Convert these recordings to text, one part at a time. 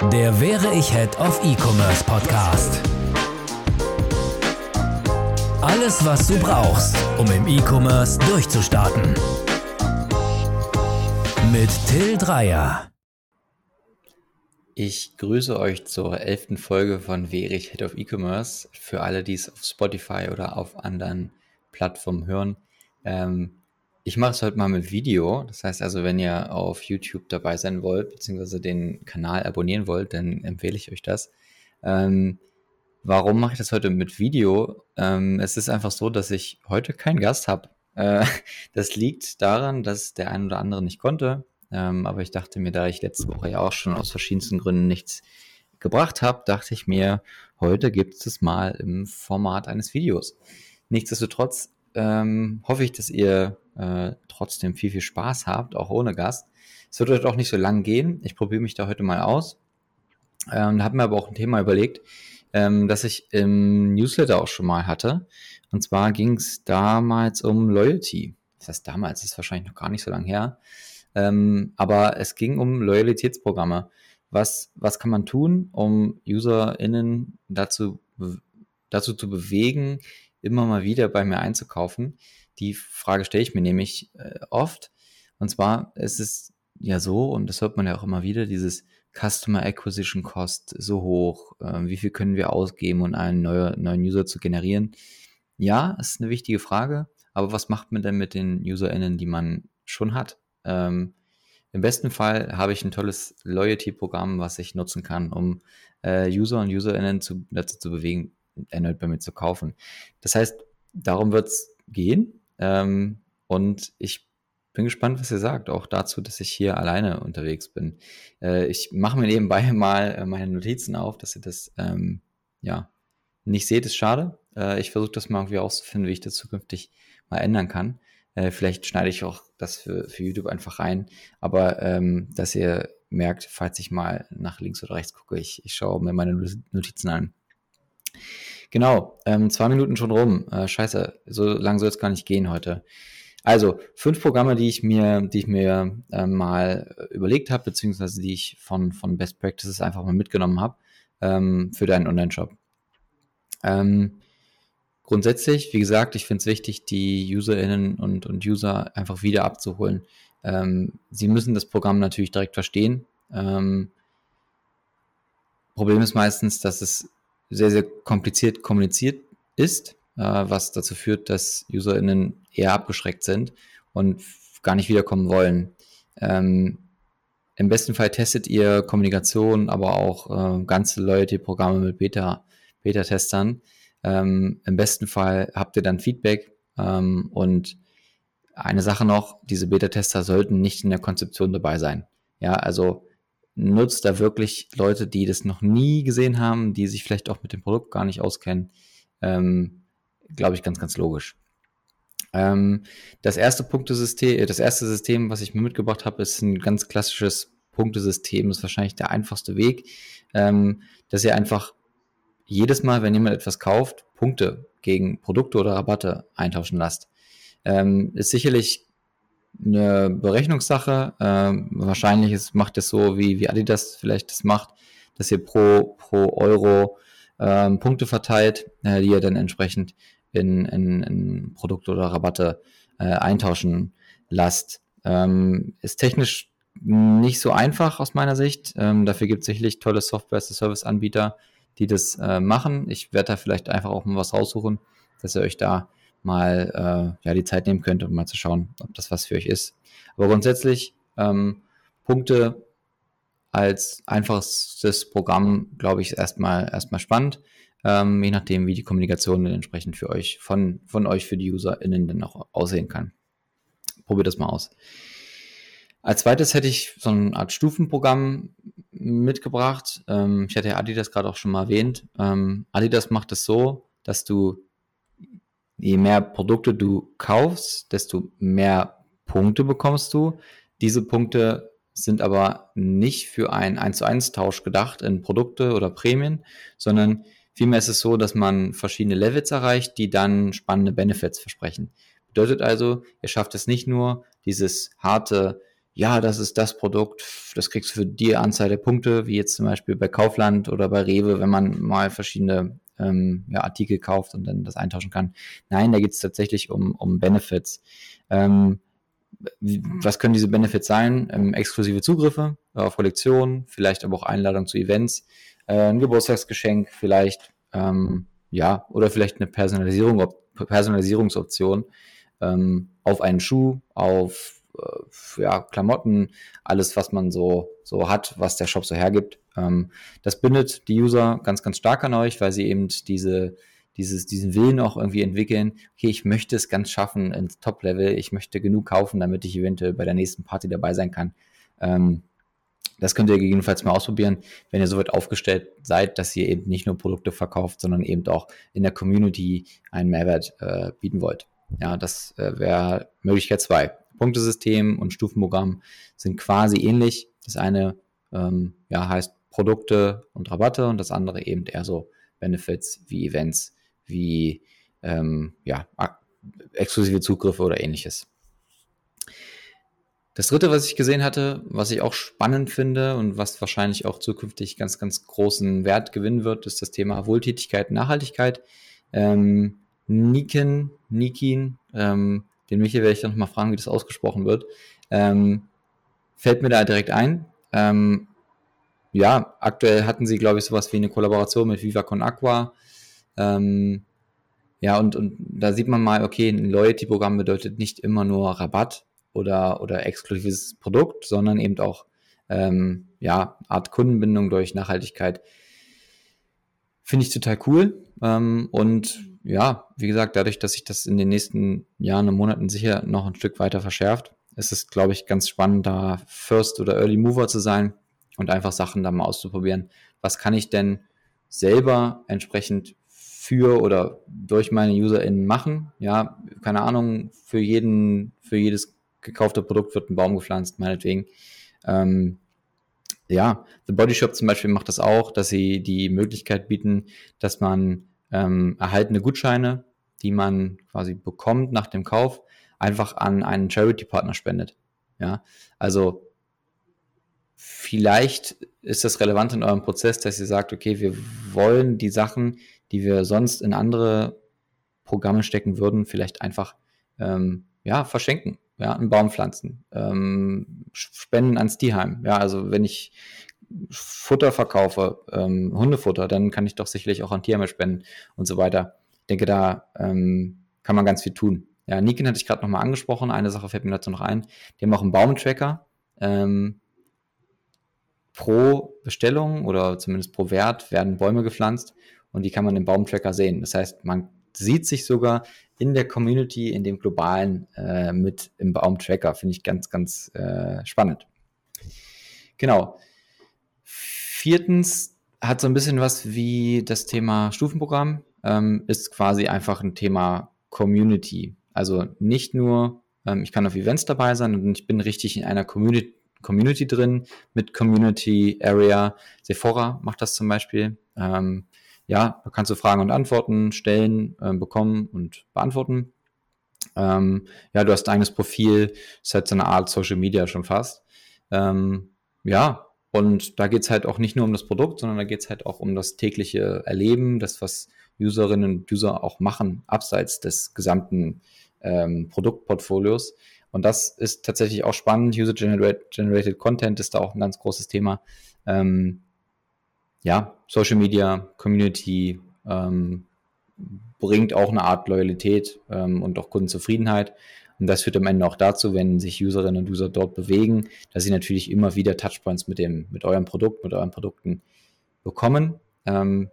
Der Wäre ich Head of E-Commerce Podcast. Alles, was du brauchst, um im E-Commerce durchzustarten. Mit Till Dreier. Ich grüße euch zur elften Folge von Wäre ich Head of E-Commerce. Für alle, die es auf Spotify oder auf anderen Plattformen hören. Ähm, ich mache es heute mal mit Video. Das heißt also, wenn ihr auf YouTube dabei sein wollt, beziehungsweise den Kanal abonnieren wollt, dann empfehle ich euch das. Ähm, warum mache ich das heute mit Video? Ähm, es ist einfach so, dass ich heute keinen Gast habe. Äh, das liegt daran, dass der ein oder andere nicht konnte. Ähm, aber ich dachte mir, da ich letzte Woche ja auch schon aus verschiedensten Gründen nichts gebracht habe, dachte ich mir, heute gibt es mal im Format eines Videos. Nichtsdestotrotz ähm, hoffe ich, dass ihr äh, trotzdem viel, viel Spaß habt, auch ohne Gast. Es wird heute auch nicht so lang gehen. Ich probiere mich da heute mal aus. Ähm, habe mir aber auch ein Thema überlegt, ähm, das ich im Newsletter auch schon mal hatte. Und zwar ging es damals um Loyalty. Das heißt, damals ist wahrscheinlich noch gar nicht so lange her. Ähm, aber es ging um Loyalitätsprogramme. Was, was kann man tun, um UserInnen dazu, dazu zu bewegen, immer mal wieder bei mir einzukaufen? Die Frage stelle ich mir nämlich äh, oft. Und zwar ist es ja so, und das hört man ja auch immer wieder, dieses Customer Acquisition Cost so hoch. Äh, wie viel können wir ausgeben, um einen neue, neuen User zu generieren? Ja, ist eine wichtige Frage. Aber was macht man denn mit den UserInnen, die man schon hat? Ähm, Im besten Fall habe ich ein tolles Loyalty-Programm, was ich nutzen kann, um äh, User und UserInnen zu, dazu zu bewegen, erneut bei mir zu kaufen. Das heißt, darum wird es gehen. Ähm, und ich bin gespannt, was ihr sagt, auch dazu, dass ich hier alleine unterwegs bin. Äh, ich mache mir nebenbei mal äh, meine Notizen auf, dass ihr das ähm, ja nicht seht, ist schade. Äh, ich versuche das mal irgendwie auszufinden, wie ich das zukünftig mal ändern kann. Äh, vielleicht schneide ich auch das für, für YouTube einfach rein, aber ähm, dass ihr merkt, falls ich mal nach links oder rechts gucke, ich, ich schaue mir meine Notizen an. Genau, ähm, zwei Minuten schon rum. Äh, scheiße, so lang soll es gar nicht gehen heute. Also, fünf Programme, die ich mir, die ich mir äh, mal überlegt habe, beziehungsweise die ich von, von Best Practices einfach mal mitgenommen habe ähm, für deinen Online-Shop. Ähm, grundsätzlich, wie gesagt, ich finde es wichtig, die UserInnen und, und User einfach wieder abzuholen. Ähm, sie müssen das Programm natürlich direkt verstehen. Ähm, Problem ist meistens, dass es sehr, sehr kompliziert kommuniziert ist, äh, was dazu führt, dass UserInnen eher abgeschreckt sind und gar nicht wiederkommen wollen. Ähm, Im besten Fall testet ihr Kommunikation, aber auch äh, ganze Loyalty-Programme mit Beta, Beta-Testern. Ähm, Im besten Fall habt ihr dann Feedback ähm, und eine Sache noch, diese Beta-Tester sollten nicht in der Konzeption dabei sein. Ja, also nutzt da wirklich Leute, die das noch nie gesehen haben, die sich vielleicht auch mit dem Produkt gar nicht auskennen. Ähm, Glaube ich ganz, ganz logisch. Ähm, das erste Punktesystem, äh, das erste System, was ich mir mitgebracht habe, ist ein ganz klassisches Punktesystem. Ist wahrscheinlich der einfachste Weg, ähm, dass ihr einfach jedes Mal, wenn jemand etwas kauft, Punkte gegen Produkte oder Rabatte eintauschen lasst. Ähm, ist sicherlich eine Berechnungssache. Ähm, wahrscheinlich ist, macht es so, wie, wie Adidas vielleicht das macht, dass ihr pro, pro Euro ähm, Punkte verteilt, äh, die ihr dann entsprechend in, in, in Produkte oder Rabatte äh, eintauschen lasst. Ähm, ist technisch nicht so einfach aus meiner Sicht. Ähm, dafür gibt es sicherlich tolle Software-as-a-Service-Anbieter, die das äh, machen. Ich werde da vielleicht einfach auch mal was raussuchen, dass ihr euch da mal äh, ja, die Zeit nehmen könnt, um mal zu schauen, ob das was für euch ist. Aber grundsätzlich ähm, Punkte als einfachstes Programm, glaube ich, erstmal erstmal spannend. Ähm, je nachdem, wie die Kommunikation dann entsprechend für euch, von, von euch für die UserInnen dann auch aussehen kann. Probiert das mal aus. Als zweites hätte ich so eine Art Stufenprogramm mitgebracht. Ähm, ich hatte ja Adidas gerade auch schon mal erwähnt. Ähm, Adidas macht es so, dass du je mehr Produkte du kaufst, desto mehr Punkte bekommst du. Diese Punkte sind aber nicht für einen 1 zu 1 Tausch gedacht in Produkte oder Prämien, sondern vielmehr ist es so, dass man verschiedene Levels erreicht, die dann spannende Benefits versprechen. Bedeutet also, ihr schafft es nicht nur, dieses harte ja, das ist das Produkt, das kriegst du für die Anzahl der Punkte, wie jetzt zum Beispiel bei Kaufland oder bei Rewe, wenn man mal verschiedene ähm, ja, Artikel kauft und dann das eintauschen kann. Nein, da geht es tatsächlich um, um Benefits. Ähm, was können diese Benefits sein? Ähm, exklusive Zugriffe auf Kollektionen, vielleicht aber auch Einladung zu Events, äh, ein Geburtstagsgeschenk vielleicht, ähm, ja, oder vielleicht eine Personalisierung, Personalisierungsoption ähm, auf einen Schuh, auf äh, ja, Klamotten, alles, was man so, so hat, was der Shop so hergibt. Ähm, das bindet die User ganz, ganz stark an euch, weil sie eben diese, dieses, diesen Willen auch irgendwie entwickeln, okay, ich möchte es ganz schaffen ins Top-Level, ich möchte genug kaufen, damit ich eventuell bei der nächsten Party dabei sein kann. Ähm, das könnt ihr gegebenenfalls mal ausprobieren, wenn ihr soweit aufgestellt seid, dass ihr eben nicht nur Produkte verkauft, sondern eben auch in der Community einen Mehrwert äh, bieten wollt. Ja, das äh, wäre Möglichkeit zwei. Punktesystem und Stufenprogramm sind quasi ähnlich. Das eine ähm, ja, heißt Produkte und Rabatte und das andere eben eher so Benefits wie Events, wie ähm, ja, exklusive Zugriffe oder ähnliches. Das dritte, was ich gesehen hatte, was ich auch spannend finde und was wahrscheinlich auch zukünftig ganz, ganz großen Wert gewinnen wird, ist das Thema Wohltätigkeit Nachhaltigkeit. Ähm, Niken, Nikin, ähm, den Michael werde ich dann nochmal fragen, wie das ausgesprochen wird, ähm, fällt mir da direkt ein. Ähm, ja, aktuell hatten sie, glaube ich, sowas wie eine Kollaboration mit Viva Con Aqua. Ähm, ja, und, und da sieht man mal, okay, ein Loyalty-Programm bedeutet nicht immer nur Rabatt, oder, oder exklusives Produkt, sondern eben auch ähm, ja, Art Kundenbindung durch Nachhaltigkeit. Finde ich total cool. Ähm, und ja, wie gesagt, dadurch, dass sich das in den nächsten Jahren und Monaten sicher noch ein Stück weiter verschärft, ist es, glaube ich, ganz spannend, da First oder Early Mover zu sein und einfach Sachen da mal auszuprobieren. Was kann ich denn selber entsprechend für oder durch meine UserInnen machen? Ja, keine Ahnung, für jeden, für jedes gekaufte Produkt wird ein Baum gepflanzt, meinetwegen. Ähm, ja, The Body Shop zum Beispiel macht das auch, dass sie die Möglichkeit bieten, dass man ähm, erhaltene Gutscheine, die man quasi bekommt nach dem Kauf, einfach an einen Charity-Partner spendet. Ja, also vielleicht ist das relevant in eurem Prozess, dass ihr sagt, okay, wir wollen die Sachen, die wir sonst in andere Programme stecken würden, vielleicht einfach ähm, ja verschenken ja, einen Baum pflanzen, ähm, spenden ans Tierheim. Ja, also wenn ich Futter verkaufe, ähm, Hundefutter, dann kann ich doch sicherlich auch an Tierheime spenden und so weiter. Ich denke, da ähm, kann man ganz viel tun. Ja, Niken hatte ich gerade nochmal angesprochen. Eine Sache fällt mir dazu noch ein. Die haben auch einen Baumtracker. Ähm, pro Bestellung oder zumindest pro Wert werden Bäume gepflanzt und die kann man im Baumtracker sehen. Das heißt, man sieht sich sogar in der Community, in dem globalen äh, mit im Baum-Tracker. Finde ich ganz, ganz äh, spannend. Genau. Viertens hat so ein bisschen was wie das Thema Stufenprogramm, ähm, ist quasi einfach ein Thema Community. Also nicht nur, ähm, ich kann auf Events dabei sein und ich bin richtig in einer Community, Community drin mit Community Area. Sephora macht das zum Beispiel. Ähm, ja, da kannst du Fragen und Antworten stellen, äh, bekommen und beantworten. Ähm, ja, du hast dein eigenes Profil, ist halt so eine Art Social Media schon fast. Ähm, ja, und da geht's halt auch nicht nur um das Produkt, sondern da geht's halt auch um das tägliche Erleben, das, was Userinnen und User auch machen, abseits des gesamten ähm, Produktportfolios. Und das ist tatsächlich auch spannend. User-Generated Content ist da auch ein ganz großes Thema. Ähm, ja, Social Media, Community ähm, bringt auch eine Art Loyalität ähm, und auch Kundenzufriedenheit. Und das führt am Ende auch dazu, wenn sich Userinnen und User dort bewegen, dass sie natürlich immer wieder Touchpoints mit dem, mit eurem Produkt, mit euren Produkten bekommen. Ähm,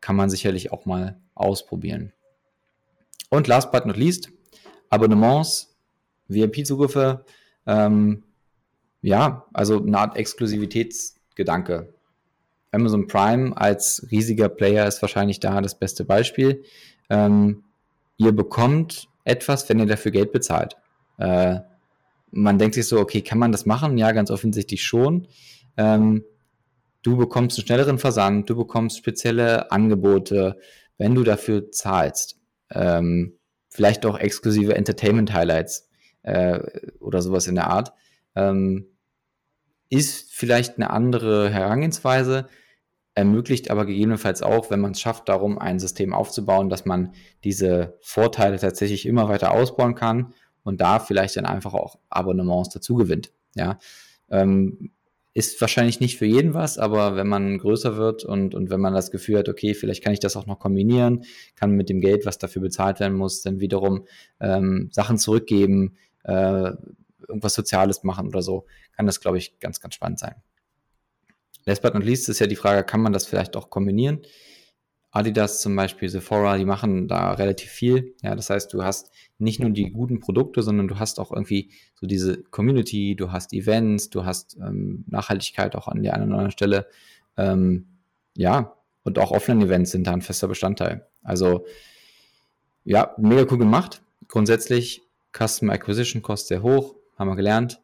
kann man sicherlich auch mal ausprobieren. Und last but not least, Abonnements, VIP-Zugriffe, ähm, ja, also eine Art Exklusivitätsgedanke. Amazon Prime als riesiger Player ist wahrscheinlich da das beste Beispiel. Ähm, ihr bekommt etwas, wenn ihr dafür Geld bezahlt. Äh, man denkt sich so, okay, kann man das machen? Ja, ganz offensichtlich schon. Ähm, du bekommst einen schnelleren Versand, du bekommst spezielle Angebote, wenn du dafür zahlst. Ähm, vielleicht auch exklusive Entertainment-Highlights äh, oder sowas in der Art. Ähm, ist vielleicht eine andere Herangehensweise, ermöglicht aber gegebenenfalls auch, wenn man es schafft, darum ein System aufzubauen, dass man diese Vorteile tatsächlich immer weiter ausbauen kann und da vielleicht dann einfach auch Abonnements dazu gewinnt. Ja, ähm, ist wahrscheinlich nicht für jeden was, aber wenn man größer wird und, und wenn man das Gefühl hat, okay, vielleicht kann ich das auch noch kombinieren, kann mit dem Geld, was dafür bezahlt werden muss, dann wiederum ähm, Sachen zurückgeben, äh, irgendwas Soziales machen oder so, kann das, glaube ich, ganz, ganz spannend sein. Last but not least ist ja die Frage, kann man das vielleicht auch kombinieren? Adidas zum Beispiel, Sephora, die machen da relativ viel. Ja, das heißt, du hast nicht nur die guten Produkte, sondern du hast auch irgendwie so diese Community, du hast Events, du hast ähm, Nachhaltigkeit auch an der einen oder anderen Stelle. Ähm, ja, und auch Offline-Events sind da ein fester Bestandteil. Also, ja, mega cool gemacht. Grundsätzlich Customer Acquisition Cost sehr hoch, haben wir gelernt.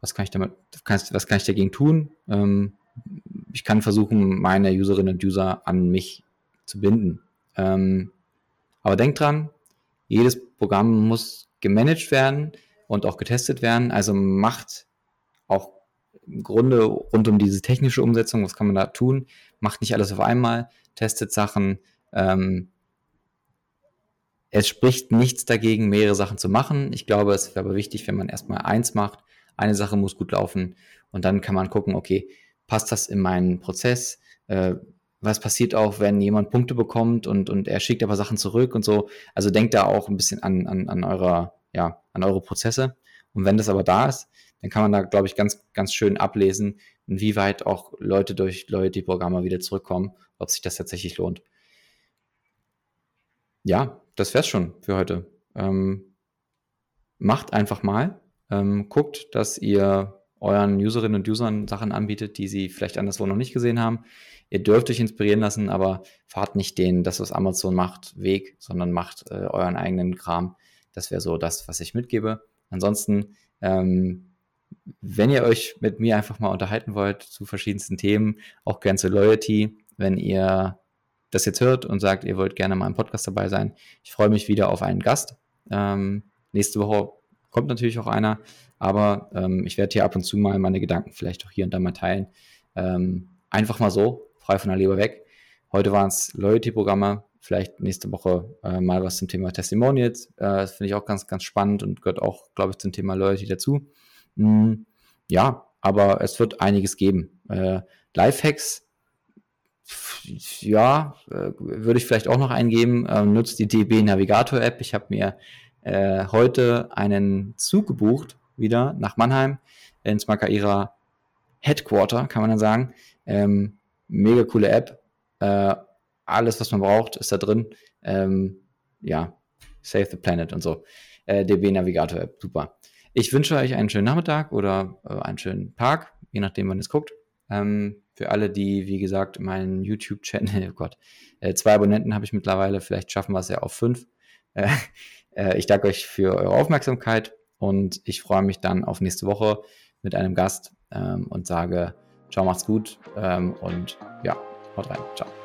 Was kann ich damit, was kann ich dagegen tun? Ähm, ich kann versuchen, meine Userinnen und User an mich zu binden. Ähm, aber denkt dran, jedes Programm muss gemanagt werden und auch getestet werden. Also macht auch im Grunde rund um diese technische Umsetzung, was kann man da tun? Macht nicht alles auf einmal, testet Sachen. Ähm, es spricht nichts dagegen, mehrere Sachen zu machen. Ich glaube, es wäre aber wichtig, wenn man erstmal eins macht. Eine Sache muss gut laufen und dann kann man gucken, okay, passt das in meinen Prozess? Äh, was passiert auch, wenn jemand Punkte bekommt und, und er schickt aber Sachen zurück und so. Also denkt da auch ein bisschen an, an, an eurer, ja, an eure Prozesse. Und wenn das aber da ist, dann kann man da, glaube ich, ganz, ganz schön ablesen, inwieweit auch Leute durch Loyalty-Programme wieder zurückkommen, ob sich das tatsächlich lohnt. Ja, das wär's schon für heute. Ähm, macht einfach mal. Ähm, guckt, dass ihr euren Userinnen und Usern Sachen anbietet, die sie vielleicht anderswo noch nicht gesehen haben. Ihr dürft euch inspirieren lassen, aber fahrt nicht den, das was Amazon macht, Weg, sondern macht äh, euren eigenen Kram. Das wäre so das, was ich mitgebe. Ansonsten, ähm, wenn ihr euch mit mir einfach mal unterhalten wollt zu verschiedensten Themen, auch gern zu Loyalty, wenn ihr das jetzt hört und sagt, ihr wollt gerne mal im Podcast dabei sein, ich freue mich wieder auf einen Gast. Ähm, nächste Woche kommt natürlich auch einer, aber ähm, ich werde hier ab und zu mal meine Gedanken vielleicht auch hier und da mal teilen. Ähm, einfach mal so, frei von der Leber weg. Heute waren es Loyalty-Programme, vielleicht nächste Woche äh, mal was zum Thema Testimonials. Äh, das finde ich auch ganz, ganz spannend und gehört auch, glaube ich, zum Thema Loyalty dazu. Mm, ja, aber es wird einiges geben. Äh, Lifehacks, ja, äh, würde ich vielleicht auch noch eingeben. Ähm, nutzt die DB Navigator App. Ich habe mir äh, heute einen Zug gebucht wieder nach Mannheim ins Makaira Headquarter, kann man dann sagen. Ähm, mega coole App. Äh, alles, was man braucht, ist da drin. Ähm, ja, Save the Planet und so. Äh, DB Navigator App, super. Ich wünsche euch einen schönen Nachmittag oder äh, einen schönen Tag, je nachdem, wann ihr es guckt. Ähm, für alle, die, wie gesagt, meinen YouTube-Channel, oh Gott, äh, zwei Abonnenten habe ich mittlerweile, vielleicht schaffen wir es ja auf fünf. Äh, äh, ich danke euch für eure Aufmerksamkeit und ich freue mich dann auf nächste Woche mit einem Gast ähm, und sage, ciao, macht's gut ähm, und ja, haut rein. Ciao.